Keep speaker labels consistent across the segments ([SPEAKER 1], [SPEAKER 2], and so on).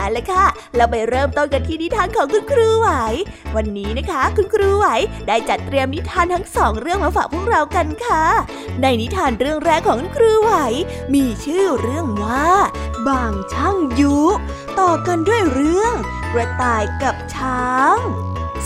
[SPEAKER 1] เอาละค่ะ เราไปเริ่มต้นกันที่นิทานของคุณครูไหว วันนี้นะคะ คุณครูไหวได้จัดเตรียมนิทานทั้งสองเรื่องมาฝากพวกเรากันค่ะ ในนิทานเรื่องแรกของคุณครูไหว มีชื่อเรื่องว่าบางช่างยุ ต่อกันด้วยเรื่องกระต่ายกับช้าง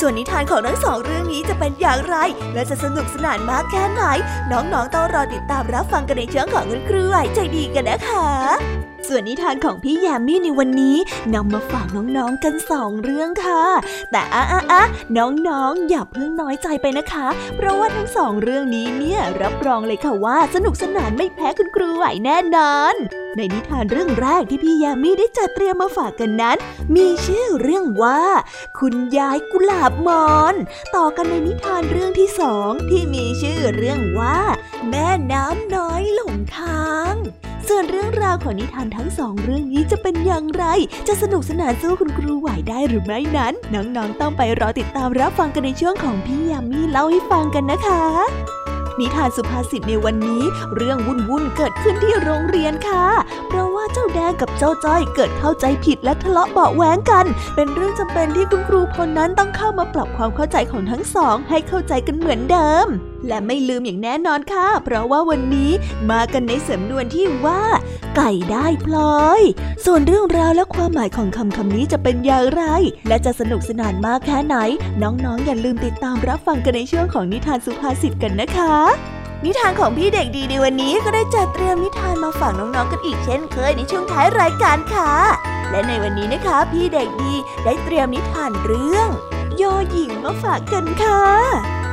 [SPEAKER 1] ส่วนนิทานของทั้งสองเรื่องนี้จะเป็นอย่างไร และจะสนุกสนานมากแค่ไหน น้องๆต้องรอติดตามรับฟังกันในช่วงของคุณครูไหวใจดีกันนะคะ ส่วนนิทานของพี่แยมมี่ในวันนี้นำมาฝากน้องๆกันสองเรื่องค่ะ แต่อะอะอะน้องๆอย่าเพิ่งน้อยใจไปนะคะ เพราะว่าทั้งสองเรื่องนี้เนี่ยรับรองเลยค่ะว่าสนุกสนานไม่แพ้คุณครูไหวแน่นอน ในนิทานเรื่องแรกที่พี่ยามีได้จัดเตรียมมาฝากกันนั้น มีชื่อเรื่องว่า คุณยายกุหลาบมอน ต่อกันในนิทานเรื่องที่สองที่มีชื่อเรื่องว่า แม่น้ำน้อยหลงทาง ส่วนเรื่องราวของนิทานทั้งสองเรื่องนี้จะเป็นอย่างไร จะสนุกสนานสู้คุณครูไหวได้หรือไม่นั้น น้องๆต้องไปรอติดตามรับฟังกันในช่วงของพี่ยามีเล่าให้ฟังกันนะคะ นิทานสุภาษิตในวันนี้ เรื่องวุ่นวุ่นๆเกิดขึ้นที่โรงเรียนค่ะ เพราะว่าเจ้าแดงกับเจ้าจ้อยเกิดเข้าใจผิดและทะเลาะเบาะแว้งกัน เป็นเรื่องจำเป็นที่คุณครูพลนั้นต้องเข้ามาปรับความเข้าใจของทั้งสอง ให้เข้าใจกันเหมือนเดิม และไม่ลืมอย่างแน่นอนค่ะ เพราะว่าวันนี้มากันในสำนวนที่ว่า ไก่ได้พลอย ส่วนเรื่องราวและความหมายของคำคำนี้จะเป็นอย่างไร และจะสนุกสนานมากแค่ไหน น้องๆอย่าลืมติดตามรับฟังกันในช่วงของนิทานสุภาษิตกันนะคะนิทานของพี่เด็กดีในวันนี้ก็ได้จัดเตรียมนิทานมาฝากน้องๆกันอีกเช่นเคยในช่วงท้ายรายการค่ะ และในวันนี้นะคะ พี่เด็กดีได้เตรียมนิทานเรื่องโยหญิงมาฝากกันค่ะ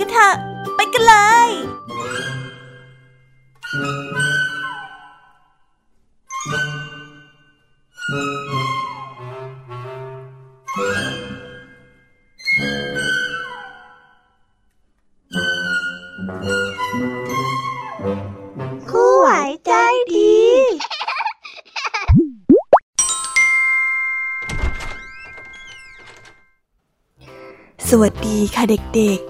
[SPEAKER 1] กันเถอะ ไปกันเลยครูไหวใจดี สวัสดีค่ะเด็กๆ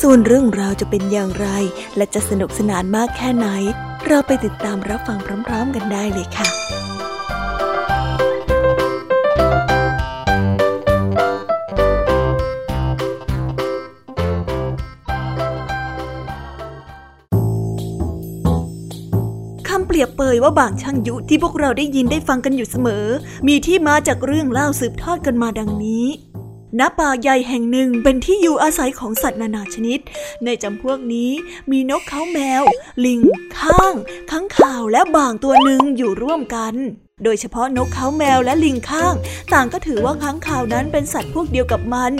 [SPEAKER 1] ส่วนเรื่องราวจะเป็นอย่างไร และจะสนุกสนานมากแค่ไหน เราไปติดตามรับฟังพร้อมๆกันได้เลยค่ะเปรียบเปยว่าบางช่างยุที่พวกเราได้ยินได้ฟังกันอยู่เสมอ มีที่มาจากเรื่องเล่าสืบทอดกันมาดังนี้ ณป่าใหญ่แห่งหนึ่งเป็นที่อยู่อาศัยของสัตว์นานาชนิด ในจำพวกนี้มีนกเขาแมว ลิง ข้าง ข้างข่าวและบางตัวหนึ่งอยู่ร่วมกัน โดยเฉพาะนกเขาแมวและลิงข้าง ต่างก็ถือว่าค้างคาวนั้นเป็นสัตว์พวกเดียวกับมัน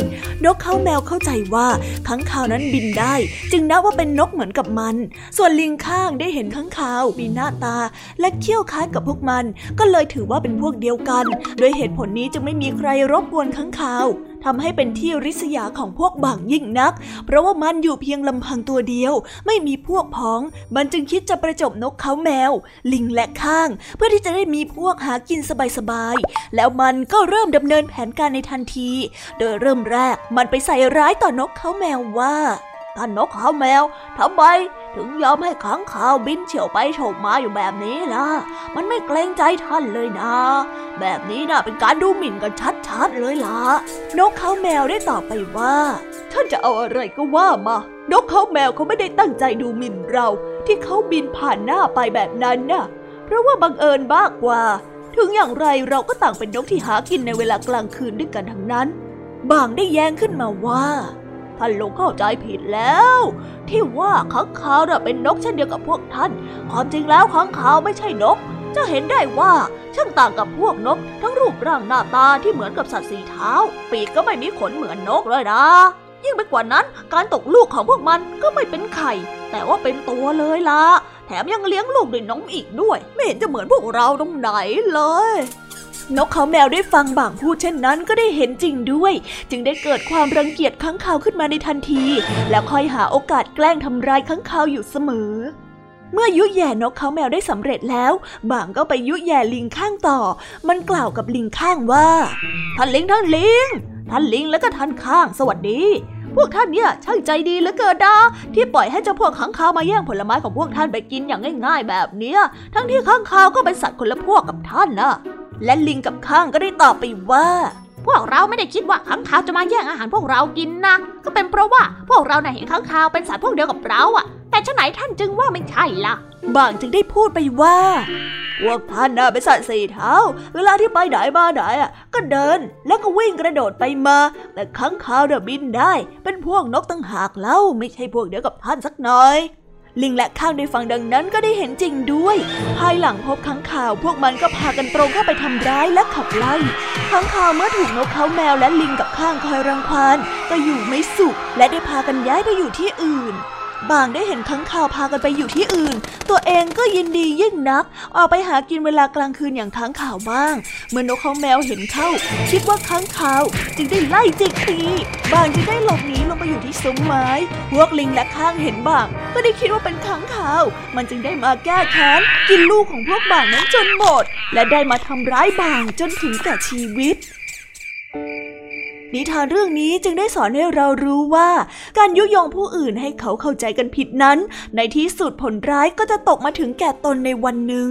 [SPEAKER 1] นกเขาแมวเข้าใจว่าค้างคาวนั้นบินได้ จึงนับว่าเป็นนกเหมือนกับมัน ส่วนลิงข้างได้เห็นค้างคาวมีหน้าตา และเขี้ยวคล้ายกับพวกมัน ก็เลยถือว่าเป็นพวกเดียวกัน โดยเหตุผลนี้จึงไม่มีใครรบกวนค้างคาว ทำให้เป็นที่ริษยาของพวกบางยิ่งนัก เพราะว่ามันอยู่เพียงลำพังตัวเดียว ไม่มีพวกพ้อง มันจึงคิดจะประจบนกเขาแมว ลิงและข้าง เพื่อที่จะได้มีพวกหากินสบายๆ แล้วมันก็เริ่มดำเนินแผนการในทันที โดยเริ่มแรกมันไปใส่ร้ายต่อนกเขาแมวว่า ท่านนกเขาแมวทำไมถึงยอมให้ขังข่าวบินเฉียวไปโฉบมาอยู่แบบนี้ล่ะ มันไม่เกรงใจท่านเลยนะ แบบนี้น่ะเป็นการดูหมิ่นกันชัดๆเลยล่ะ นกเขาแมวได้ตอบไปว่า ท่านจะเอาอะไรก็ว่ามา นกเขาแมวเขาไม่ได้ตั้งใจดูหมิ่นเรา ที่เขาบินผ่านหน้าไปแบบนั้นน่ะ เพราะว่าบังเอิญมากกว่า ถึงอย่างไรเราก็ต่างเป็นนกที่หากินในเวลากลางคืนด้วยกันทั้งนั้น บางได้แย้งขึ้นมาว่า ท่านลุงเข้าใจผิดแล้ว ที่ว่าข้างคาวน่ะเป็นนกเช่นเดียวกับพวกท่าน ความจริงแล้วข้างคาวไม่ใช่นก จะเห็นได้ว่าช่างต่างกับพวกนก ทั้งรูปร่างหน้าตาที่เหมือนกับสัตว์สีเท้า ปีกก็ไม่มีขนเหมือนนกเลยนะ ยิ่งไปกว่านั้นการตกลูกของพวกมันก็ไม่เป็นไข่ แต่ว่าเป็นตัวเลยล่ะแถมยังเลี้ยงลูกด้วยนมอีกด้วย ไม่เห็นจะเหมือนพวกเราตรงไหนเลย นกเขาแมวได้ฟังบางพูดเช่นนั้นก็ได้เห็นจริงด้วย จึงได้เกิดความรังเกียจข้างคาวขึ้นมาในทันที แล้วคอยหาโอกาสแกล้งทำร้ายข้างคาวอยู่เสมอ เมื่อยุแย่นกเขาแมวได้สำเร็จแล้วบางก็ไปยุแย่ลิงข้างต่อ มันกล่าวกับลิงข้างว่าท่านลิงท่านลิงท่านลิงแล้วก็ท่านข้างสวัสดี พวกท่านเนี่ยช่างใจดีเหลือเกินนะที่ปล่อยให้เจ้าพวกข้างคาวมาแย่งผลไม้ของพวกท่านไปกินอย่างง่าย ๆ แบบเนี้ยทั้งที่ข้างคาวก็เป็นสัตว์คนละพวกกับท่านนะ และลิงกับข้างก็ได้ตอบไปว่า
[SPEAKER 2] พวกเราไม่ได้คิดว่าข้างคาวจะมาแย่งอาหารพวกเรากินนะก็เป็นเพราะว่าพวกเราเน่ยเห็นข้างคาวเป็นสัตว์พวกเดียวกับเราอะแต่ชะไหนท่านจึงว่าไม่ใช่ล่ะ
[SPEAKER 1] บางจึงได้พูดไปว่าพวกท่านน่ะเป็นสัตว์สี่เท้า เวลาที่ไปไหนมาไหนอะ ก็เดินแล้วก็วิ่งกระโดดไปมา แต่ข้างคาวเดบินได้ เป็นพวกนกตั้งหากเล่าไม่ใช่พวกเดียวกับท่านสักหน่อย ลิงและข้างได้ฟังดังนั้นก็ได้เห็นจริงด้วย ภายหลังพบข้างข่าว พวกมันก็พากันตรงเข้าไปทำร้ายและขับไล่ข้างข่าวเมื่อถูกนกเขาแมวและลิงกับข้างคอยรังควานก็อยู่ไม่สุข และได้พากันย้ายไปอยู่ที่อื่น บางได้เห็นข้างข่าวพากันไปอยู่ที่อื่น ตัวเองก็ยินดียิ่งนัก ออกไปหากินเวลากลางคืนอย่างค้างข่าวบ้าง เมื่อนกเขาแมวเห็นเข้า คิดว่าค้างข่าวจึงได้ไล่จิกตีบางจึงได้หลบหนีลงไปอยู่ที่ซุ้มไม้ พวกลิงและข้างเห็นบาง ก็ได้คิดว่าเป็นค้างข่าว มันจึงได้มาแก้แค้นกินลูกของพวกบางนั้นจนหมด และได้มาทำร้ายบางจนถึงแก่ชีวิต นิทานเรื่องนี้จึงได้สอนให้เรารู้ว่า การยุยงผู้อื่นให้เขาเข้าใจกันผิดนั้น ในที่สุดผลร้ายก็จะตกมาถึงแก่ตนในวันหนึ่ง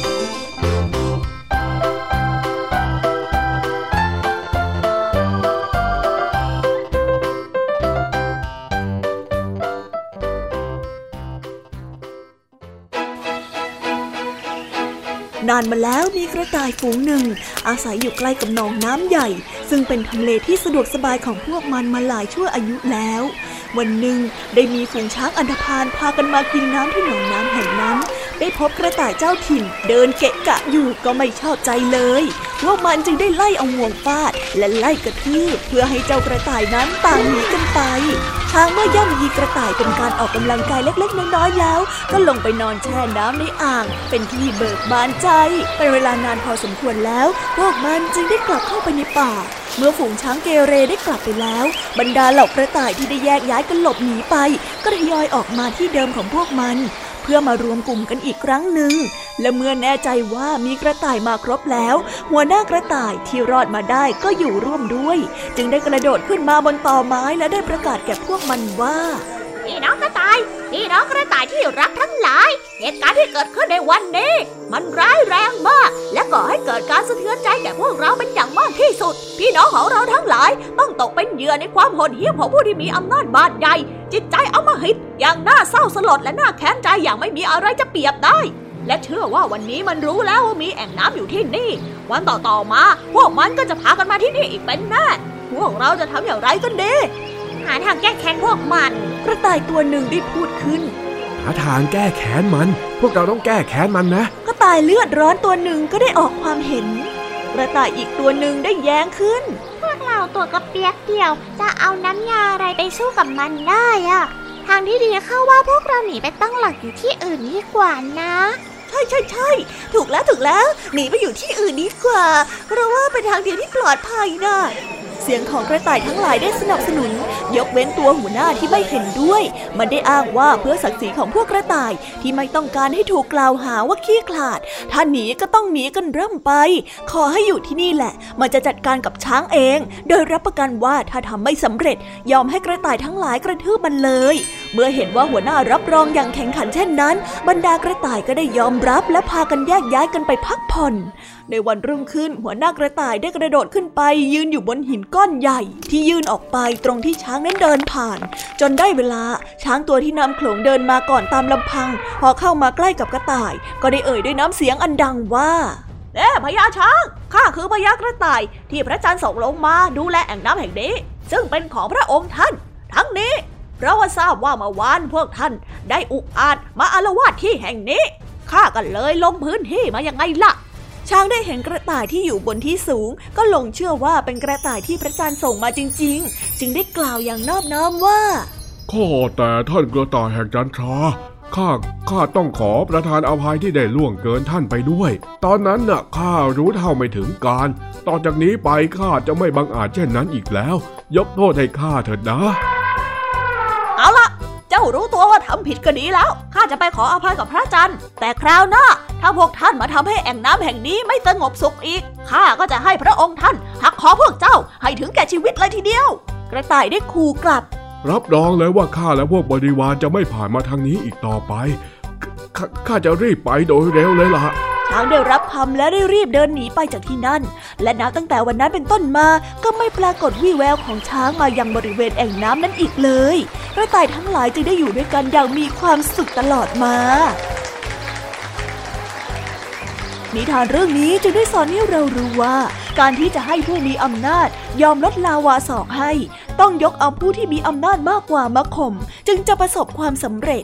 [SPEAKER 1] นานมาแล้วมีกระต่ายฝูงหนึ่ง อาศัยอยู่ใกล้กับหนองน้ำใหญ่ ซึ่งเป็นทำเลที่สะดวกสบายของพวกมันมาหลายชั่วอายุแล้ว วันหนึ่งได้มีฝูงช้างอันธพาลพากันมากินน้ำที่หนองน้ำแห่งนั้น ได้พบกระต่ายเจ้าถิ่น เดินเกะกะอยู่ก็ไม่ชอบใจเลย พวกมันจึงได้ไล่เอางวงฟาด และไล่กระทืบเพื่อให้เจ้ากระต่ายนั้นต่างหนีกันไป ช้างเมื่อย่ำยีกระต่ายเป็นการออกกำลังกายเล็กๆน้อยๆแล้ว ก็ลงไปนอนแช่น้ำในอ่าง เป็นที่เบิกบานใจ เป็นเวลานานพอสมควรแล้ว พวกมันจึงได้กลับเข้าไปในป่า เมื่อฝูงช้างเกเรได้กลับไปแล้ว บรรดาเหล่ากระต่ายที่ได้แยกย้ายกันหลบหนีไป ก็ทยอยออกมาที่เดิมของพวกมัน เพื่อมารวมกลุ่มกันอีกครั้งหนึ่ง และเมื่อแน่ใจว่ามีกระต่ายมาครบแล้ว หัวหน้ากระต่ายที่รอดมาได้ก็อยู่ร่วมด้วย จึงได้กระโดดขึ้นมาบนต่อไม้และได้ประกาศแก่พวกมันว่า
[SPEAKER 2] พี่น้องกระต่ายพี่น้องกระต่ายที่รักทั้งหลาย เหตุการณ์ที่เกิดขึ้นในวันนี้ มันร้ายแรงมาก และก่อให้เกิดการสะเทือนใจแก่พวกเราเป็นอย่างมากที่สุด พี่น้องของเราทั้งหลาย ต้องตกเป็นเหยื่อในความโหดเหี้ยมของผู้ที่มีอำนาจบาดใหญ่ จิตใจเอามาหิตอย่างน่าเศร้าสลดและน่าแค้นใจอย่างไม่มีอะไรจะเปรียบได้ และเชื่อว่าวันนี้มันรู้แล้วว่ามีแอ่งน้ำอยู่ที่นี่ วันต่อๆมา พวกมันก็จะพากันมาที่นี่อีกเป็นแน่พวกเราจะทำอย่างไรกันดีหาทางแก้แค้นพวกมัน
[SPEAKER 1] กระต่ายตัวหนึ่งได้พูดขึ้น
[SPEAKER 3] หาทางแก้แค้นมัน พวกเราต้องแก้แค้นมันนะ
[SPEAKER 1] กระต่ายเลือดร้อนตัวหนึ่งก็ได้ออกความเห็นกระต่ายอีกตัวหนึ่งได้แย้งขึ้น
[SPEAKER 2] พวกเราตัวกระเปียกเดียว จะเอาน้ำยาอะไรไปสู้กับมันได้อะทางที่ดีเข้าว่าพวกเราหนีไปตั้งหลักอยู่ที่อื่นดีกว่านะ
[SPEAKER 1] ใช่ใช่ใช่ถูกแล้วถูกแล้วหนีไปอยู่ที่อื่นดีกว่าเพราะว่าเป็นทางเดียวที่ปลอดภัยนะเสียงของกระต่ายทั้งหลายได้สนับสนุน ยกเว้นตัวหัวหน้าที่ไม่เห็นด้วย มันได้อ้างว่าเพื่อศักดิ์ศรีของพวกกระต่ายที่ไม่ต้องการให้ถูกกล่าวหาว่าขี้ขลาด ถ้าหนีก็ต้องหนีกันเริ่มไป ขอให้อยู่ที่นี่แหละ มันจะจัดการกับช้างเอง โดยรับประกันว่าถ้าทำไม่สำเร็จ ยอมให้กระต่ายทั้งหลายกระทืบมันเลย เมื่อเห็นว่าหัวหน้ารับรองอย่างแข็งขันเช่นนั้น บรรดากระต่ายก็ได้ยอมรับและพากันแยกย้ายกันไปพักผ่อน ในวันรุ่งขึ้นหัวหน้ากระต่ายได้กระโดดขึ้นไปยืนอยู่บนหินก้อนใหญ่ ที่ยื่นออกไปตรงที่ช้างนั้นเดินผ่าน จนได้เวลาช้างตัวที่นำโขลงเดินมาก่อนตามลำพัง พอเข้ามาใกล้กับกระต่าย ก็ได้เอ่ยด้วยน้ำเสียงอันดังว่าเอ๊พญาช้างข้าคือพญากระต่าย ที่พระจันทร์ส่งลงมาดูแลแอ่งน้ำแห่งนี้ ซึ่งเป็นของพระองค์ท่าน ทั้งนี้ เพราะว่าทราบว่าเมื่อวานพวกท่านได้อุกอาจมาอารวาสที่แห่งนี้ข้าก็เลยลงพื้นที่มายังไงล่ะ ช้างได้เห็นกระต่ายที่อยู่บนที่สูง ก็หลงเชื่อว่าเป็นกระต่ายที่พระจันทร์ส่งมาจริง ๆ จึงได้กล่าวอย่างนอบน้อมว่า
[SPEAKER 3] ข้อแต่ท่านกระต่ายแห่งจันทราข้าข้าต้องขอประทานอภัยที่ได้ล่วงเกินท่านไปด้วย ตอนนั้นน่ะข้ารู้เท่าไม่ถึงการ ต่อจากนี้ไปข้าจะไม่บังอาจเช่นนั้นอีกแล้ว ยกโทษให้ข้าเถิดนะ
[SPEAKER 2] เอาละ เจ้ารู้ตัวว่าทำผิดก็ดีแล้ว ข้าจะไปขออภัยกับพระจันทร์ แต่คราวหน้า ถ้าพวกท่านมาทำให้แอ่งน้ำแห่งนี้ไม่สงบสุขอีก ข้าก็จะให้พระองค์ท่านหักคอพวกเจ้าให้ถึงแก่ชีวิตเลยทีเดียว
[SPEAKER 1] กระต่ายได้คูกลับ
[SPEAKER 3] รับรองเลยว่าข้าและพวกบริวารจะไม่ผ่านมาทางนี้อีกต่อไป ข้าจะรีบไปโดยเร็วเลยล่ะ
[SPEAKER 1] ช้างได้รับคำและได้รีบเดินหนีไปจากที่นั่น และนับตั้งแต่วันนั้นเป็นต้นมาก็ไม่ปรากฏวี่แววของช้างมายังบริเวณแอ่งน้ำนั้นอีกเลยกระต่ายทั้งหลายจึงได้อยู่ด้วยกันอย่างมีความสุขตลอดมานิทานเรื่องนี้จึงได้สอนให้เรารู้ว่า การที่จะให้ผู้มีอำนาจ ยอมลดลาวาสอกให้ ต้องยกเอาผู้ที่มีอำนาจมากกว่ามาข่มจึงจะประสบความสำเร็จ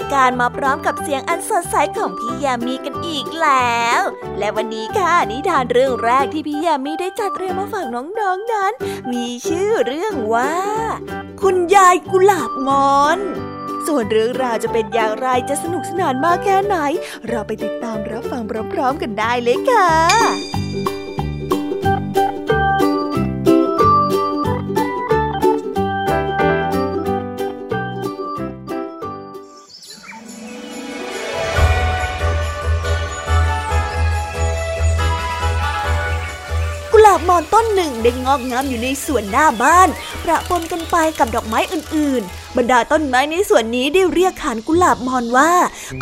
[SPEAKER 1] ายการมาพร้อมกับเสียงอันสดใสของพี่ยามีกันอีกแล้ว และวันนี้ค่ะนิทานเรื่องแรกที่พี่ยามีได้จัดเตรียมมาฝากน้องๆนนั้น มีชื่อเรื่องว่า คุณยายกุหลาบมอน ส่วนเรื่องราวจะเป็นอย่างไรจะสนุกสนานมากแค่ไหน เราไปติดตามรับฟังพร้อมๆกันได้เลยค่ะ อนต้นหนึ่งได้งอกงามอยู่ในสวนหน้าบ้าน ประปนกันไปกับดอกไม้อื่นๆ บรรดาต้นไม้ในสวนนี้ได้เรียกขานกุหลาบมอนว่า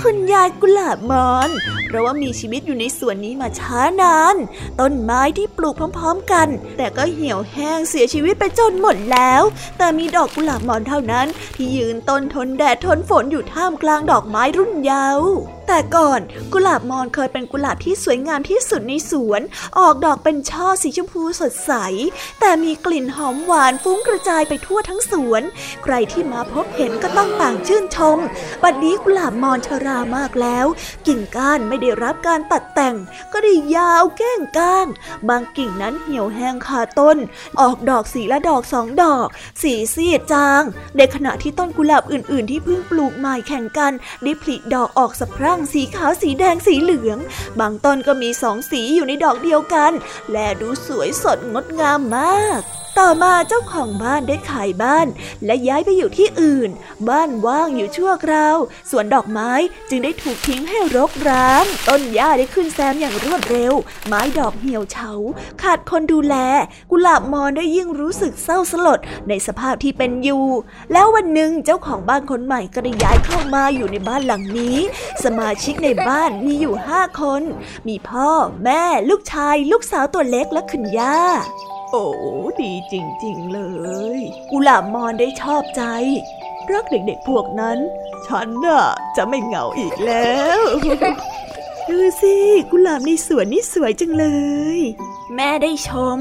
[SPEAKER 1] คุณยายกุหลาบมอน เพราะว่ามีชีวิตอยู่ในสวนนี้มาช้านาน ต้นไม้ที่ปลูกพร้อมๆกัน แต่ก็เหี่ยวแห้งเสียชีวิตไปจนหมดแล้ว แต่มีดอกกุหลาบมอนเท่านั้น ที่ยืนต้นทนแดดทนฝนอยู่ท่ามกลางดอกไม้รุ่นเยาว์ แต่ก่อนกุหลาบมอนเคยเป็นกุหลาบที่สวยงามที่สุดในสวน ออกดอกเป็นช่อสีชมพูสดใส แต่มีกลิ่นหอมหวานฟุ้งกระจายไปทั่วทั้งสวน ใครที่มาพบเห็นก็ต้องต่างชื่นชม บัดนี้กุหลาบมอนชรามากแล้ว กิ่งก้านไม่ได้รับการตัดแต่ง ก็ได้ยาวแก้งก้าง บางกิ่งนั้นเหี่ยวแห้งคาต้น ออกดอกสีละดอกสองดอก สีซีดจาง ในขณะที่ต้นกุหลาบอื่น ๆ ที่เพิ่งปลูกใหม่แข่งกันได้ผลิดอกออกสะพรั่งสีขาวสีแดงสีเหลือง บางต้นก็มีสองสีอยู่ในดอกเดียวกัน และดูสวยสดงดงามมาก ต่อมาเจ้าของบ้านได้ขายบ้าน และย้ายไปอยู่ที่อื่น บ้านว่างอยู่ชั่วคราว สวนดอกไม้จึงได้ถูกทิ้งให้รกร้าง ต้นหญ้าได้ขึ้นแซมอย่างรวดเร็ว ไม้ดอกเหี่ยวเฉา ขาดคนดูแล กุหลาบมอนได้ยิ่งรู้สึกเศร้าสลดในสภาพที่เป็นอยู่ แล้ววันหนึ่งเจ้าของบ้านคนใหม่ก็ได้ย้ายเข้ามาอยู่ในบ้านหลังนี้ สมาชิกในบ้านมีอยู่ห้าคน มีพ่อ แม่ ลูกชาย ลูกสาวตัวเล็กและคุณย่า โอ้ดีจริงๆเลย กุหลาบมอนได้ชอบใจ รักเด็กๆพวกนั้น ฉันน่ะจะไม่เหงาอีกแล้ว ดูสิ กุหลาบในสวนนี่สวยจังเลย แม่ได้ชม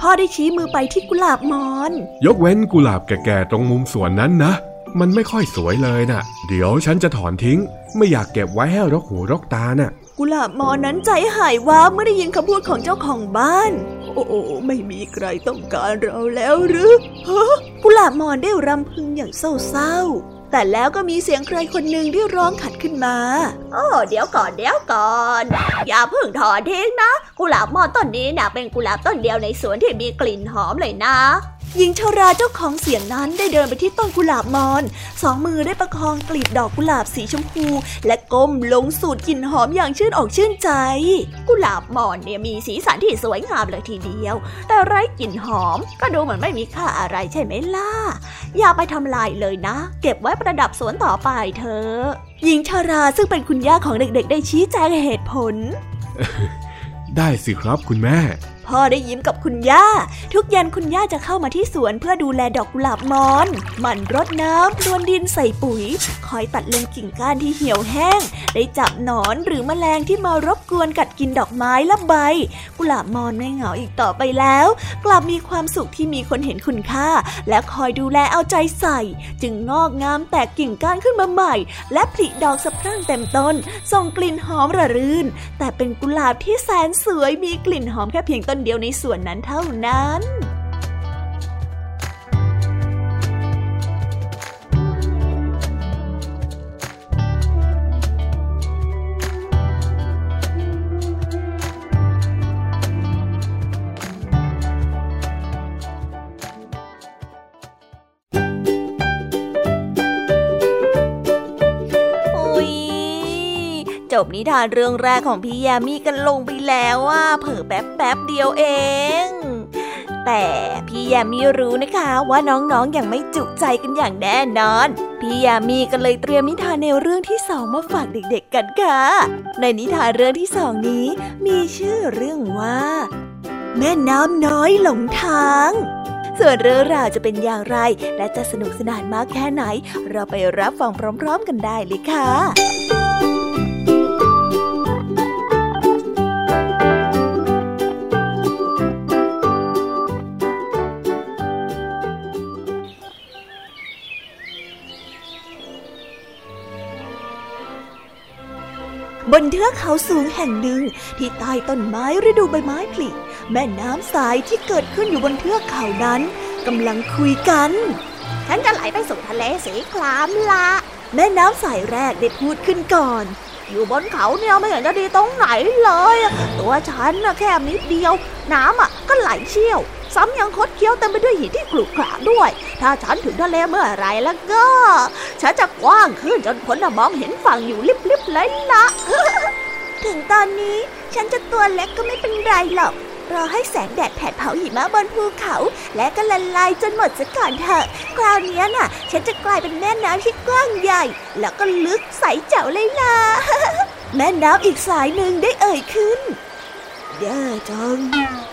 [SPEAKER 1] พ่อได้ชี้มือไปที่กุหลาบมอน
[SPEAKER 3] ยกเว้นกุหลาบแก่ๆตรงมุมสวนนั้นนะมันไม่ค่อยสวยเลยนะ่ะ เดี๋ยวฉันจะถอนทิ้ง ไม่อยากเก็บไว้ให้รกหูรกตาน่ะ
[SPEAKER 1] กุหลาบมอนั้นใจหายว้าเมื่อได้ยินคำพูดของเจ้าของบ้าน โอ้ไม่มีใครต้องการเราแล้วหรือฮะกุหลาบมอนได้รำพึงอย่างเศร้าๆ แต่แล้วก็มีเสียงใครคนหนึ่งที่ร้องขัดขึ้นมา
[SPEAKER 2] โอ้เดี๋ยวก่อนเดี๋ยวก่อน อย่าเพิ่งถอนทิ้งนะ กุหลาบมอนต้นนี้นะเป็นกุหลาบต้นเดียวในสวนที่มีกลิ่นหอมเลยนะ
[SPEAKER 1] หญิงชราเจ้าของเสียงนั้นได้เดินไปที่ต้นกุหลาบมอน สองมือได้ประคองกลีบดอกกุหลาบสีชมพู และก้มลงสูดกลิ่นหอมอย่างชื่นอกชื่นใจ
[SPEAKER 2] กุหลาบมอนเนี่ยมีสีสันที่สวยงามเลยทีเดียว แต่ไร้กลิ่นหอมก็ดูเหมือนไม่มีค่าอะไรใช่ไหมล่ะ อย่าไปทำลายเลยนะ เก็บไว้ประดับสวนต่อไปเถอะ
[SPEAKER 1] หญิงชาราซึ่งเป็นคุณย่าของเด็กๆ ได้ชี้แจงเหตุผล
[SPEAKER 3] ได้สิครับคุณแม่
[SPEAKER 1] พ่อได้ยิ้มกับคุณย่า ทุกเยันคุณย่าจะเข้ามาที่สวนเพื่อดูแลดอกกุหลาบมอน หมั่นรดน้ำรวนดินใส่ปุ๋ย คอยตัดเล็มกิ่งก้านที่เหี่ยวแห้ง ได้จับหนอนหรือมแมลงที่มารบกวนกัดกินดอกไม้และใบ กุหลาบมอนไม่เหงาอีกต่อไปแล้ว กลับมีความสุขที่มีคนเห็นคุณค่า และคอยดูแลเอาใจใส่ จึงงอกงามแตกกิ่งก้านขึ้นมาใหม่ และผลิดอกสะพรั่งเต็มต้นส่งกลิ่นหอมระรื่น แต่เป็นกุหลาบที่แสนสวยมีกลิ่นหอมแค่เพียงต้นเดียวในส่วนนั้นเท่านั้น บนิทานเรื่องแรกของพี่ยามีกันลงไปแล้วว่าเผิ่แป๊บแป๊บเดียวเอง แต่พี่ยามีรู้นะคะว่าน้องๆออย่างไม่จุใจกันอย่างแน่นอน พี่ยามีก็เลยเตรียมนิทานแนวเรื่องที่สองมาฝากเด็กๆกันค่ะ ในนิทานเรื่องที่สองนี้ มีชื่อเรื่องว่า แม่น้ำน้อยหลงทางส่วนเรื่องราวจะเป็นอย่างไร และจะสนุกสนานมากแค่ไหน เราไปรับฟังพร้อม ๆ กันได้เลยค่ะ บนเทือกเขาสูงแห่งหนึ่ง ที่ใต้ต้นไม้ฤดูใบไม้ผลิแม่น้ำสายที่เกิดขึ้นอยู่บนเทือกเขานั้นกำลังคุยกัน
[SPEAKER 2] ฉันจะไหลไปสู่ทะเลสีครามละ
[SPEAKER 1] แม่น้ำสายแรกได้พูดขึ้นก่อน
[SPEAKER 2] อยู่บนเขาเนี่ยไม่เห็นจะดีตรงไหนเลย ตัวฉันน่ะแค่นิดเดียว น้ำอะก็ไหลเชี่ยว ซ้ำยังคดเคี้ยวเต็มไปด้วยหินที่ขรุขระด้วย ถ้าฉันถึงทะเลเมื่อไรแล้วก็ ฉันจะกว้างขึ้นจนคนมองเห็นฝั่งอยู่ลิบๆเลยละ
[SPEAKER 1] ถึงตอนนี้ฉันจะตัวเล็กก็ไม่เป็นไรหรอก รอให้แสงแดดแผดเผาหิมะบนภูเขา และก็ละลายจนหมดซะก่อนเถอะ คราวนี้น่ะ ฉันจะกลายเป็นแม่น้ำที่กว้างใหญ่ แล้วก็ลึกใสเจ๋วเลยล่ะ แม่น้ำอีกสายหนึ่งได้เอ่ยขึ้นแย่จัง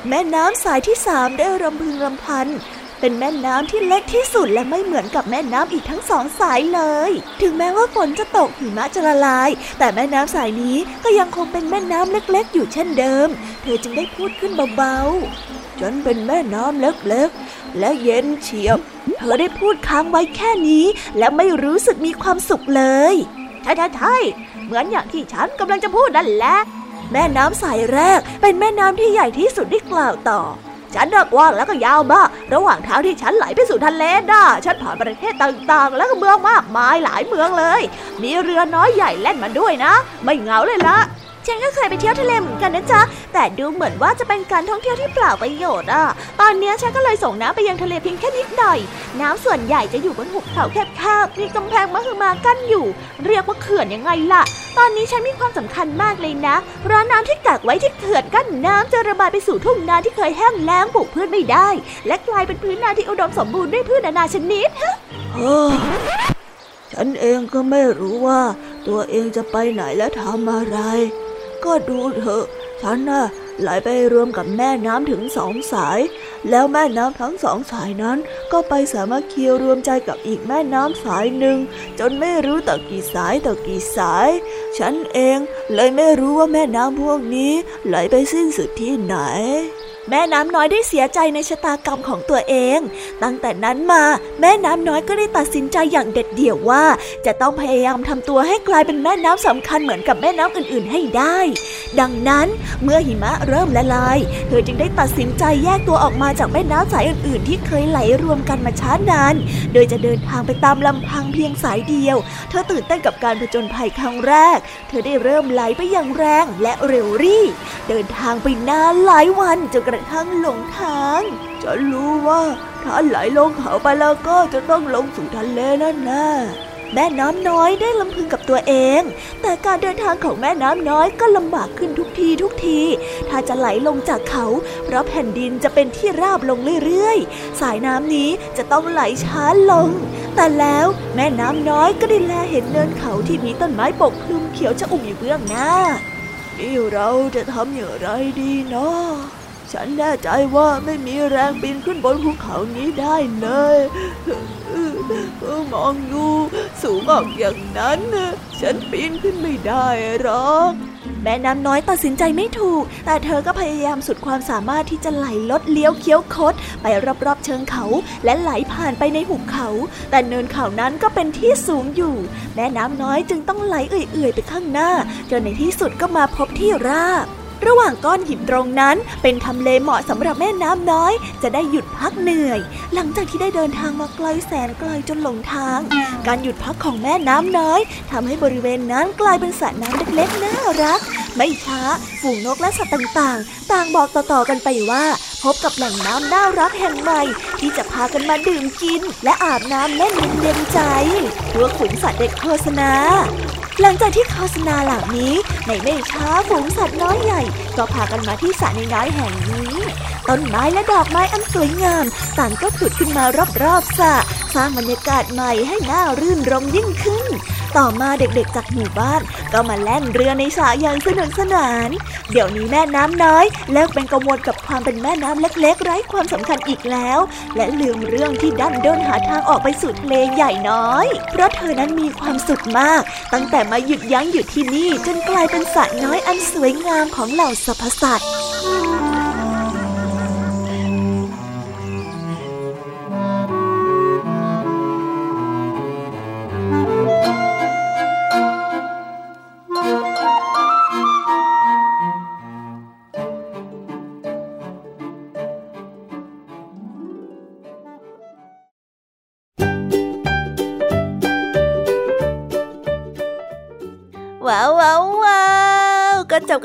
[SPEAKER 1] แม่น้ำสายที่สามได้รำพึงรำพัน เป็นแม่น้ำที่เล็กที่สุดและไม่เหมือนกับแม่น้ำอีกทั้งสองสายเลย ถึงแม้ว่าฝนจะตกหิมะจะละลาย แต่แม่น้ำสายนี้ก็ยังคงเป็นแม่น้ำเล็กๆ อยู่เช่นเดิม เธอจึงได้พูดขึ้นเบาๆ ฉันเป็นแม่น้ำเล็กๆ และเย็นเฉียบ เธอได้พูดค้างไว้แค่นี้ และไม่รู้สึกมีความสุขเลย
[SPEAKER 2] ใช่ใช่ใช่เหมือนอย่างที่ฉันกำลังจะพูดนั่นแหละ
[SPEAKER 1] แม่น้ำสายแรกเป็นแม่น้ำที่ใหญ่ที่สุดได้กล่าวต่อ
[SPEAKER 2] ฉันกว้างแล้วก็ยาวมาก ระหว่างทางที่ฉันไหลไปสู่ทะเลน่ะฉันผ่านประเทศต่างๆ แล้วก็เมืองมากมายหลายเมืองเลย มีเรือน้อยใหญ่แล่นมาด้วยนะ ไม่เหงาเลยละ
[SPEAKER 1] ฉันก็เคยไปเที่ยวทะเลเหมือนกันนะจ๊ะ แต่ดูเหมือนว่าจะเป็นการท่องเที่ยวที่เปล่าประโยชน์อะ ตอนนี้ฉันก็เลยส่งน้ำไปยังทะเลเพียงแค่นิดหน่อย น้ำส่วนใหญ่จะอยู่บนหุบเขาแคบๆ มีกำแพงมหึมากั้นอยู่ เรียกว่าเขื่อนยังไงล่ะ ตอนนี้ฉันมีความสำคัญมากเลยนะเพราะน้ำที่กักไว้ที่เขื่อนกั้นน้ำจะระบายไปสู่ทุ่งนาที่เคยแห้งแล้งปลูกพืชไม่ได้ และกลายเป็นพื้นนาที่อุดมสมบูรณ์ด้วยพืชนานาชนิดฮะ
[SPEAKER 4] ฉันเองก็ไม่รู้ว่า ตัวเองจะไปไหนและทำอะไร ก็ดูเถอะ ฉันน่ะไหลไปรวมกับแม่น้ำถึงสองสาย แล้วแม่น้ำทั้งสองสายนั้น ก็ไปสามัคคีรวมใจกับอีกแม่น้ำสายหนึ่ง จนไม่รู้ต่อกี่สายต่อกี่สาย ฉันเองเลยไม่รู้ว่าแม่น้ำพวกนี้ไหลไปสิ้นสุดที่ไหน
[SPEAKER 1] แม่น้ำน้อยได้เสียใจในชะตากรรมของตัวเอง ตั้งแต่นั้นมาแม่น้ำน้อยก็ได้ตัดสินใจอย่างเด็ดเดี่ยวว่า จะต้องพยายามทำตัวให้กลายเป็นแม่น้ำสำคัญเหมือนกับแม่น้ำอื่นๆให้ได้ ดังนั้นเมื่อหิมะเริ่มละลาย เธอจึงได้ตัดสินใจแยกตัวออกมาจากแม่น้ำสายอื่นๆ ที่เคยไหลรวมกันมาช้านาน โดยจะเดินทางไปตามลำพังเพียงสายเดียว เธอตื่นเต้นกับการผจญภัยครั้งแรก เธอได้เริ่มไหลไปอย่างแรงและเร็วรี่ เดินทางไปนานหลายวันจนกระทั่งหลงทาง
[SPEAKER 4] ฉันรู้ว่าถ้าไหลลงเขาไปแล้วก็จะต้องลงสู่ทะเลนั่นแน่
[SPEAKER 1] แม่น้ำน้อยได้ลำพึงกับตัวเอง แต่การเดินทางของแม่น้ำน้อยก็ลำบากขึ้นทุกทีทุกที ถ้าจะไหลลงจากเขา เพราะแผ่นดินจะเป็นที่ราบลงเรื่อยๆ สายน้ำนี้จะต้องไหลช้าลง แต่แล้วแม่น้ำน้อยก็ได้แลเห็นเนินเขาที่มีต้นไม้ปกคลุมเขียวชอุ่มอยู่เบื้องหน้า
[SPEAKER 4] นี่เราจะทำอย่างไรดีเนาะ ฉันแน่ใจว่าไม่มีแรงปีนขึ้นบนภูเขานี้ได้เลยมองดูสูงออกอย่างนั้น ฉันปีนขึ้นไม่ได้หรอก
[SPEAKER 1] แม่น้ำน้อยตัดสินใจไม่ถูก แต่เธอก็พยายามสุดความสามารถที่จะไหลลดเลี้ยวเคี้ยวคด ไปรอบๆเชิงเขาและไหลผ่านไปในหุบเขา แต่เนินเขานั้นก็เป็นที่สูงอยู่ แม่น้ำน้อยจึงต้องไหลเอื่อยๆไปข้างหน้า จนในที่สุดก็มาพบที่ราบ ระหว่างก้อนหินตรงนั้น เป็นทำเลเหมาะสำหรับแม่น้ำน้อย จะได้หยุดพักเหนื่อย หลังจากที่ได้เดินทางมาไกลแสนไกลจนหลงทาง การหยุดพักของแม่น้ำน้อยทำให้บริเวณนั้นกลายเป็นสระน้ำเล็กๆน่ารัก ไม่ช้าฝูงนกและสัตว์ต่างๆ ต่างบอกต่อๆกันไปว่า พบกับแหล่งน้ำน่ารักแห่งใหม่ ที่จะพากันมาดื่มกิน และอาบน้ำเล่นเย็นใจเพื่อขุนสัตว์เด็กโฆษณา หลังจากที่โฆษณาเหล่านี้ในไม่ช้าฝูงสัตว์น้อยใหญ่ ก็พากันมาที่สระน้อยแห่งนี้ ต้นไม้และดอกไม้อันสวยงามต่างก็ผุดขึ้นมารอบๆสระสร้างบรรยากาศใหม่ให้น่ารื่นรมยิ่งขึ้น ต่อมาเด็กๆจากหมู่บ้าน ก็มาแล่นเรือในสระอย่างสนุกสนาน เดี๋ยวนี้แม่น้ำน้อยเลิกเป็นกังวลกับความเป็นแม่น้ำเล็กๆ ไร้ความสำคัญอีกแล้ว และลืมเรื่องที่ดันด้นหาทางออกไปสู่ทะเลใหญ่น้อย เพราะเธอนั้นมีความสุขมาก ตั้งแต่มาหยุดยั้งอยู่ที่นี่จนกลายเป็นสระน้อยอันสวยงามของเหล่าสรรพสัตว์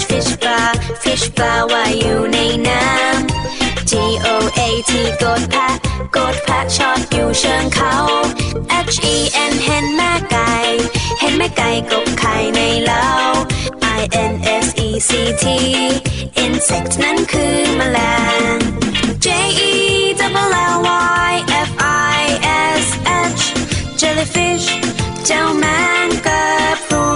[SPEAKER 5] shfishbar fish bar ว่าอยู่ในน้ำ GOAT กดแพะกดแพะชอดอยู่เชิงเขา HEN เห็นแม่ไก่ เห็นแม่ไก่กบไข่ในเล้า INSECT insect นั้นคือแมลง JE double L Y F I S H jellyfish เจ้าแมงกะพรุน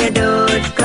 [SPEAKER 5] Fedot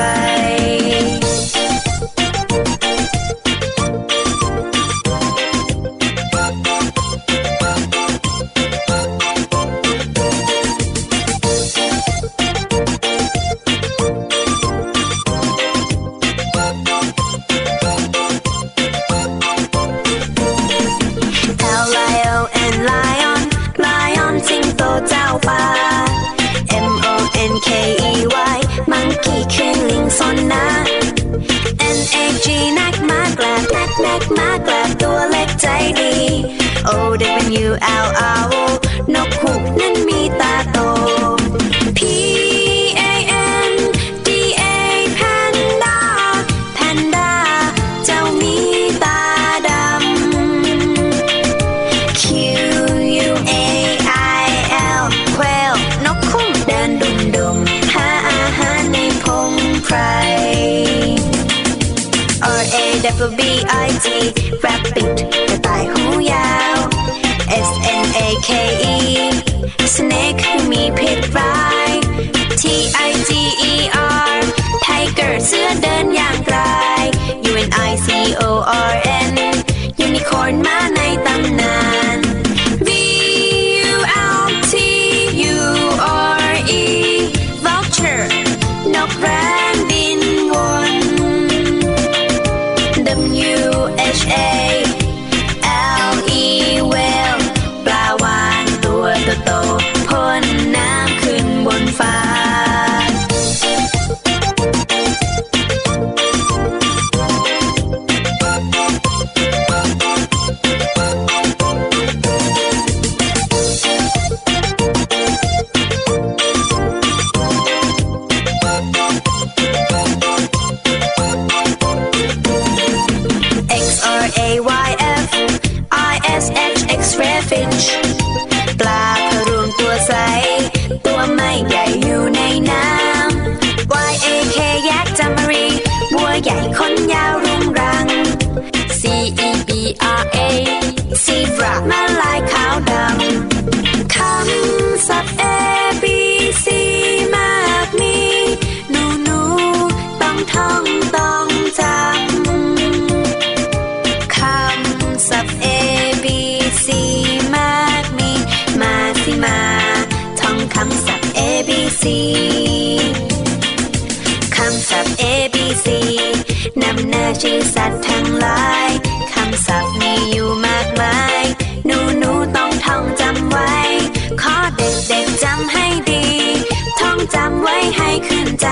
[SPEAKER 5] ให้ขึ้นใจ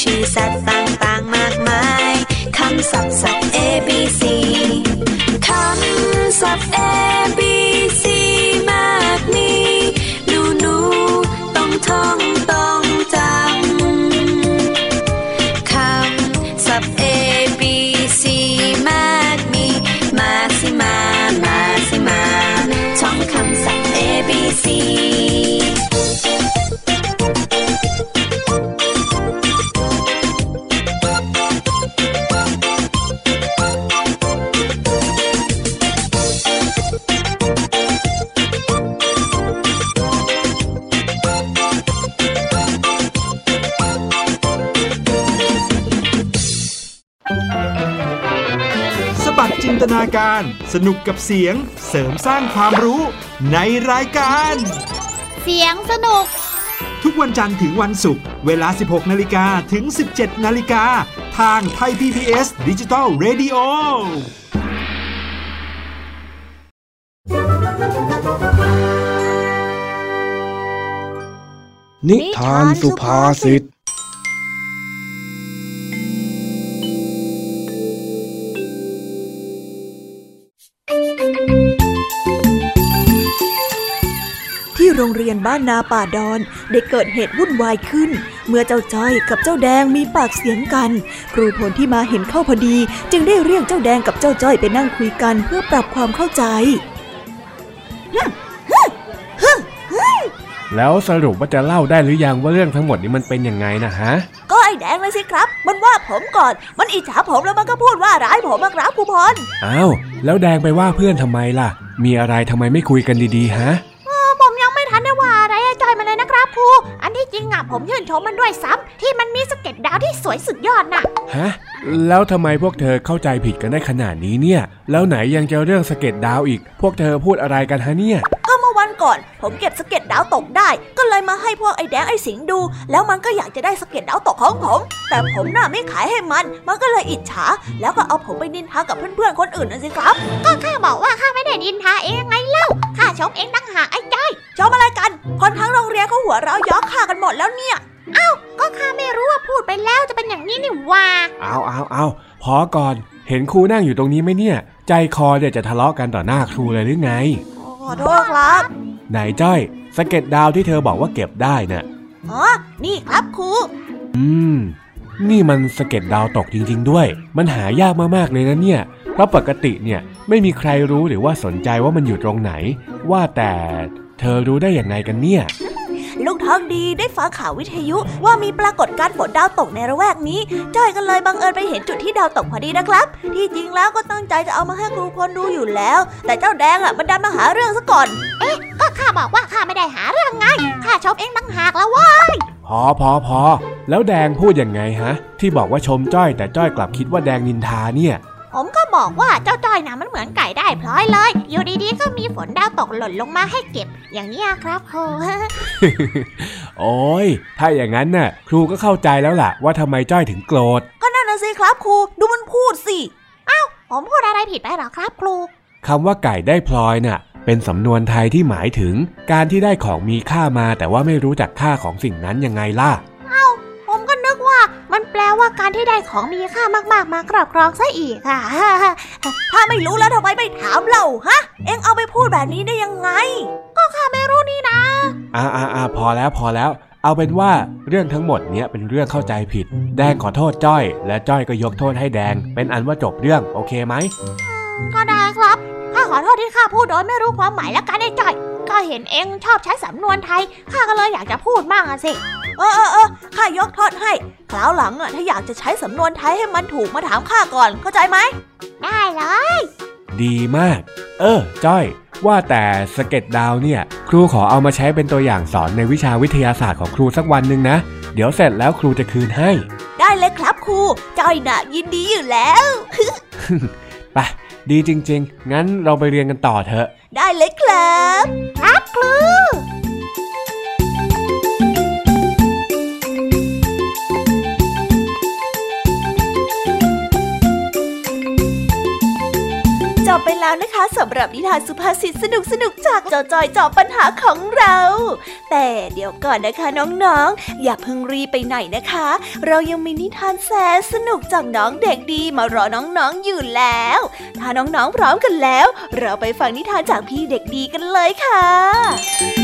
[SPEAKER 5] ชื่อสัตว์ต่าง ส
[SPEAKER 6] นุกกับเสียงเสริมสร้างความรู้ในรายการ
[SPEAKER 2] เสียงสนุก
[SPEAKER 6] ทุกวันจันทร์ถึงวันศุกร์เวลา 16 นาฬิกาถึง 17 นาฬิกา ทางไทย PPS ดิจิตอล Radio
[SPEAKER 3] นิทานสุภาษิต
[SPEAKER 1] รงเรียนบ้านนาป่าดอนได้เกิดเหตุวุ่นวายขึ้น เมื่อเจ้าจ้อยกับเจ้าแดงมีปากเสียงกัน ครูพลที่มาเห็นเข้าพอดี จึงได้เรียกเจ้าแดงกับเจ้าจ้อยไปนั่งคุยกันเพื่อปรับความเข้าใจ
[SPEAKER 3] แล้วสรุปว่าจะเล่าได้หรือยังว่าเรื่องทั้งหมดนี้มันเป็นยังไงนะฮะ
[SPEAKER 1] ก็ไอ้แดงเลยสิครับ มันว่าผมก่อน มันอิจฉาผมแล้วมันก็พูดว่าร้ายผมครับครูพล
[SPEAKER 3] อ้าวแล้วแดงไปว่าเพื่อนทำไมล่ะ มีอะไรทำไมไม่คุยกันดีๆฮะ
[SPEAKER 2] จริงอะผมยื่นชมมันด้วยซ้ำที่มันมีสเก็ตดาวที่สวยสุดยอดน่ะ
[SPEAKER 3] ฮะ แล้วทำไมพวกเธอเข้าใจผิดกันได้ขนาดนี้เนี่ย แล้วไหนยังจะเรื่องสเก็ตดาวอีก พวกเธอพูดอะไรกันฮะเนี่ย
[SPEAKER 1] วันก่อน ผมเก็บสะเก็ดดาวตกได้ ก็เลยมาให้พวกไอ้แดงไอ้สิงห์ดู แล้วมันก็อยากจะได้สะเก็ดดาวตกของผม แต่ผมน่ะไม่ขายให้มัน มันก็เลยอิจฉา แล้วก็เอาผมไปนินทากับเพื่อนๆคนอื่นนะสิครับ
[SPEAKER 2] ก็ข้าบอกว่าข้าไม่ได้ดินทาเองไงเล่าข้าชมเองตั้งหากไอ้จอย
[SPEAKER 1] ชอบอะไรกัน คนทั้งโรงเรียนเขาหัวเราะเย้อข่ากันหมดแล้วเนี่ย
[SPEAKER 2] ก็ข้าไม่รู้ว่าพูดไปแล้วจะเป็นอย่างนี้นี่หว่า
[SPEAKER 3] เอาเอาเอาพอก่อน เห็นครูนั่งอยู่ตรงนี้ไหมเนี่ย ใจคอเนี่ยจะทะเลาะกันต่อหน้าครูเลยหรือไง
[SPEAKER 1] ข อโทษครับ
[SPEAKER 3] ไหนจ้อยสะเก็ดดาวที่เธอบอกว่าเก็บได้น่ะ
[SPEAKER 1] อ๋อ นี่ครับครู
[SPEAKER 3] อืม นี่มันสะเก็ดดาวตกจริง ๆ ด้วย มันหายากมากๆเลยนะเนี่ย เพราะปกติเนี่ยไม่มีใครรู้หรือว่าสนใจว่ามันอยู่ตรงไหน ว่าแต่เธอรู้ได้อย่างไงกันเนี่ย
[SPEAKER 1] ลุงทองดีได้ฟังข่าววิทยุว่ามีปรากฏการณ์ฝนดาวตกในระแวกนี้จ้อยก็เลยบังเอิญไปเห็นจุดที่ดาวตกพอดีนะครับ ที่จริงแล้วก็ตั้งใจจะเอามาให้ครูพลดูอยู่แล้ว แต่เจ้าแดงอะมันดันมาหาเรื่องซะก่อน
[SPEAKER 2] ก็ข้าบอกว่าข้าไม่ได้หาเรื่องไงข้าชมเองตั้งหากแล้วว่า
[SPEAKER 3] พอพอพอแล้วแดงพูดยังไงฮะ ที่บอกว่าชมจ้อยแต่จ้อยกลับคิดว่าแดงนินทาเนี่ย
[SPEAKER 2] ผมก็บอกว่าเจ้าจ้อยนะมันเหมือนไก่ได้พลอยเลย อยู่ดีๆก็มีฝนดาวตกหล่นลงมาให้เก็บ อย่างนี้ยครับครู
[SPEAKER 3] โอ้ยถ้าอย่างนั้นน่ะ ครูก็เข้าใจแล้วล่ะ ว่าทำไมจ้อยถึงโกรธ
[SPEAKER 1] ก็นั่นนะสิครับครู ดูมันพูดสิ
[SPEAKER 2] ผมพูดอะไรผิดไปหรอครับครู
[SPEAKER 3] คำว่าไก่ได้พลอยน่ะ เป็นสำนวนไทยที่หมายถึง การที่ได้ของมีค่ามาแต่ว่าไม่รู้จักค่าของสิ่งนั้นยังไงล่ะ
[SPEAKER 2] ผมก็นึกว่า มันแปลว่าการที่ได้ของมีค่ามากๆ มาครอบครองซะอีกค่ะ
[SPEAKER 1] ถ้าไม่รู้แล้วทำไมไม่ถามเราฮะ เอ็งเอาไปพูดแบบนี้ได้ยังไง
[SPEAKER 2] ก็ข้าไม่รู้นี่นะ
[SPEAKER 3] อ่าอ่าอ่าพอแล้วพอแล้ว เอาเป็นว่าเรื่องทั้งหมดเนี้ยเป็นเรื่องเข้าใจผิด แดงขอโทษจ้อย และจ้อยก็ยกโทษให้แดง เป็นอันว่าจบเรื่องโอเคไหม
[SPEAKER 2] ก็ได้ครับข้าขอโทษที่ข้าพูดโดยไม่รู้ความหมายแล้วกันไอ้จ้อย ก็เห็นเองชอบใช้สำนวนไทย ข้าก็เลยอยากจะพูดบ้างอะสิ
[SPEAKER 1] เออเออเออข้ายกโทษให้ คราวหลังอะถ้าอยากจะใช้สำนวนไทยให้มันถูกมาถามข้าก่อน เข้าใจไหม
[SPEAKER 2] ได้เลย
[SPEAKER 3] ดีมาก เออ จ้อย ว่าแต่สเก็ตดาวเนี่ย ครูขอเอามาใช้เป็นตัวอย่างสอนในวิชาวิทยาศาสตร์ของครูสักวันหนึ่งนะ เดี๋ยวเสร็จแล้วครูจะคืนให้
[SPEAKER 1] ได้เลยครับครูจอยน่ะยินดีอยู่แล้ว
[SPEAKER 3] ไปดีจริง ๆ งั้นเราไปเรียนกันต่อเถอะ
[SPEAKER 1] ได้เลยครับ
[SPEAKER 2] ครับครู
[SPEAKER 1] ไปแล้วนะคะสำหรับนิทานสุภาษิตสนุกสนุกจากจอจอยจอบปัญหาของเรา แต่เดี๋ยวก่อนนะคะน้องๆ อย่าเพิ่งรีไปไหนนะคะ เรายังมีนิทานแสนสนุกจากน้องเด็กดีมารอน้องๆอยู่แล้ว ถ้าน้องๆพร้อมกันแล้ว เราไปฟังนิทานจากพี่เด็กดีกันเลยค่ะ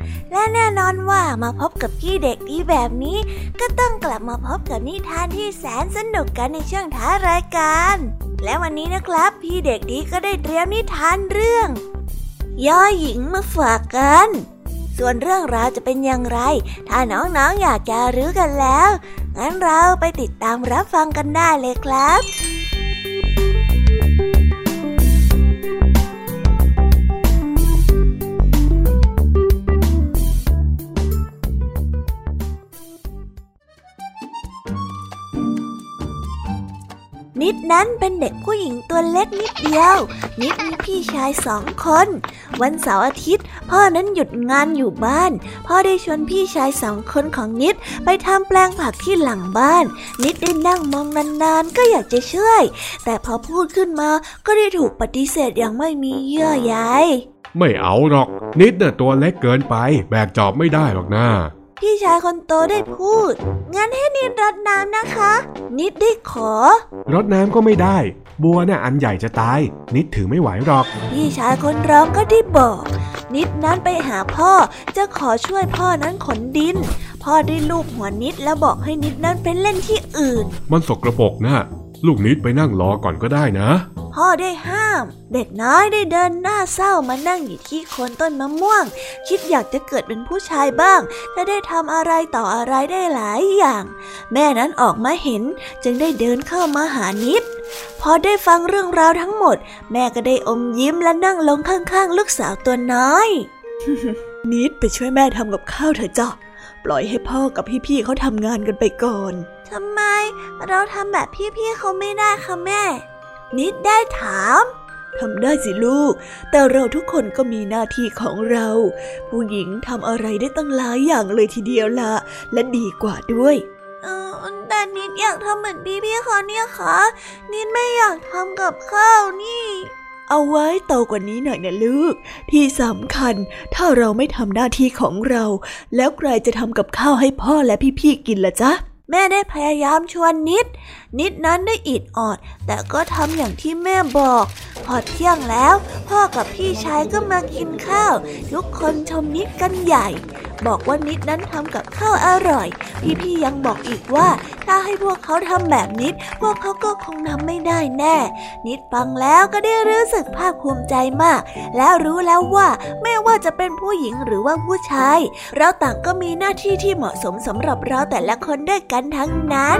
[SPEAKER 1] และแน่นอนว่ามาพบกับพี่เด็กดีแบบนี้ ก็ต้องกลับมาพบกับนิทานที่แสนสนุกกันในช่วงท้ายรายการ และวันนี้นะครับ พี่เด็กดีก็ได้เตรียมนิทานเรื่อง ย่อหญิงมาฝากกัน ส่วนเรื่องราวจะเป็นอย่างไร ถ้าน้องๆออยากจะรู้กันแล้ว งั้นเราไปติดตามรับฟังกันได้เลยครับ นิดนั้นเป็นเด็กผู้หญิงตัวเล็กนิดเดียว นิดมีพี่ชายสองคน วันเสาร์อาทิตย์ พ่อนั้นหยุดงานอยู่บ้าน พ่อได้ชวนพี่ชายสองคนของนิดไปทำแปลงผักที่หลังบ้าน นิดได้นั่งมองนานๆ ก็อยากจะช่วย แต่พอพูดขึ้นมาก็ได้ถูกปฏิเสธอย่างไม่มีเยื่อใย
[SPEAKER 3] ไม่เอาหรอก นิดน่ะตัวเล็กเกินไป แบกจอบไม่ได้หรอกนะ
[SPEAKER 1] พี่ชายคนโตได้พูด งั้นให้ นิดรดน้ำนะคะ นิดได้ขอ
[SPEAKER 3] รดน้ำก็ไม่ได้ บัวน่ะอันใหญ่จะตาย นิดถือไม่ไหวหรอก
[SPEAKER 1] พี่ชายคนร้องก็ได้บอก นิดนั้นไปหาพ่อจะขอช่วยพ่อนั้นขนดิน พ่อได้ลูกหัวนิดแล้วบอกให้นิดนั้นไปเล่นที่อื่น
[SPEAKER 3] มันสกรปรกนะ ลูกนิดไปนั่งรอก่อนก็ได้นะ
[SPEAKER 1] พ่อได้ห้าม เด็กน้อยได้เดินหน้าเศร้ามานั่งอยู่ที่โคนต้นมะม่วง คิดอยากจะเกิดเป็นผู้ชายบ้างจะได้ทำอะไรต่ออะไรได้หลายอย่าง แม่นั้นออกมาเห็นจึงได้เดินเข้ามาหานิดพอได้ฟังเรื่องราวทั้งหมด แม่ก็ได้อมยิ้มและนั่งลงข้างๆ ลูกสาวตัวน้อย นิดไปช่วยแม่ทำกับข้าวเถอะจ้ะปล่อยให้พ่อกับพี่ๆเขาทำงานกันไปก่อน ทำไมเราทำแบบพี่ๆเขาไม่ได้คะแม่ นิดได้ถามทำได้สิลูก แต่เราทุกคนก็มีหน้าที่ของเรา ผู้หญิงทำอะไรได้ตั้งหลายอย่างเลยทีเดียวละและดีกว่าด้วยเออแต่นิดอยากทำเหมือนพี่ๆเขาเนี่ยค่ะนิดไม่อยากทำกับข้าวนี่ เอาไว้โตกว่านี้หน่อยนะลูก ที่สำคัญถ้าเราไม่ทำหน้าที่ของเรา แล้วใครจะทำกับข้าวให้พ่อและพี่ๆกินล่ะจ๊ะ แม่ได้พยายามชวนนิด นิดนั้นได้อิดออด แต่ก็ทำอย่างที่แม่บอก พอเที่ยงแล้ว พ่อกับพี่ชายก็มากินข้าว ทุกคนชมนิดกันใหญ่ บอกว่านิดนั้นทำกับข้าวอร่อย พี่ๆยังบอกอีกว่า ถ้าให้พวกเขาทำแบบนิด พวกเขาก็คงทำไม่ได้แน่ นิดฟังแล้วก็ได้รู้สึกภาคภูมิใจมาก แล้วรู้แล้วว่าไม่ว่าจะเป็นผู้หญิงหรือว่าผู้ชาย เราต่างก็มีหน้าที่ที่เหมาะสมสำหรับเราแต่ละคนด้วยกันทั้งนั้น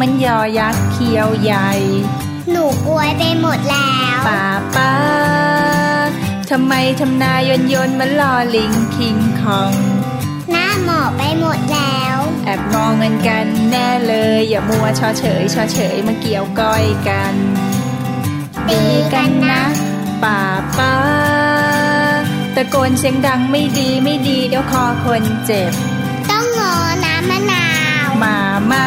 [SPEAKER 7] มันยอยักษ์เขียวใหญ่
[SPEAKER 8] หนูกลัวไปหมดแล้ว
[SPEAKER 7] ป้าป้าทำไมทำนายนยนมันลอลิงคิงคอง
[SPEAKER 8] หน้าหมอไปหมดแล้ว
[SPEAKER 7] แอบมองเงินกันแน่เลย อย่ามัวชอเฉยชอเฉยมาเกี่ยวก้อยกัน
[SPEAKER 8] ดีกันนะ
[SPEAKER 7] ป้าป้าตะโกนเสียงดังไม่ดีไม่ดีเดี๋ยวคอคนเจ็บ
[SPEAKER 8] ต้องงอน้ำมะนาว
[SPEAKER 7] มามา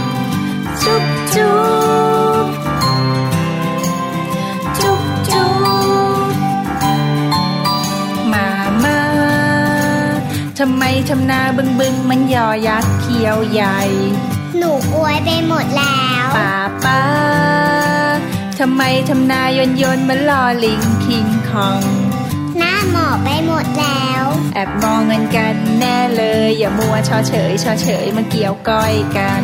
[SPEAKER 7] จุ๊บจุ๊บจุ๊บจุ๊บมามาทำไมทำนาบึงบึงมันยอยักษ์เขียวใหญ่
[SPEAKER 8] หนูกลัวไปหมดแล้ว
[SPEAKER 7] ป้าป้าทำไมทำนายนยนมันลอลิงคิงคอง
[SPEAKER 8] หน้าหมอไปหมดแล้ว
[SPEAKER 7] แอบมองเงินกันแน่เลย อย่ามัวชอเฉยชอเฉยมาเกี่ยวก้อยกัน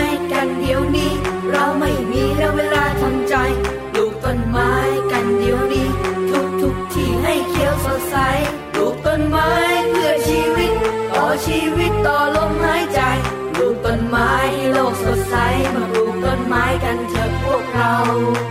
[SPEAKER 8] ใสมาปลูกต้นไม้กันเถอะพวกเรามา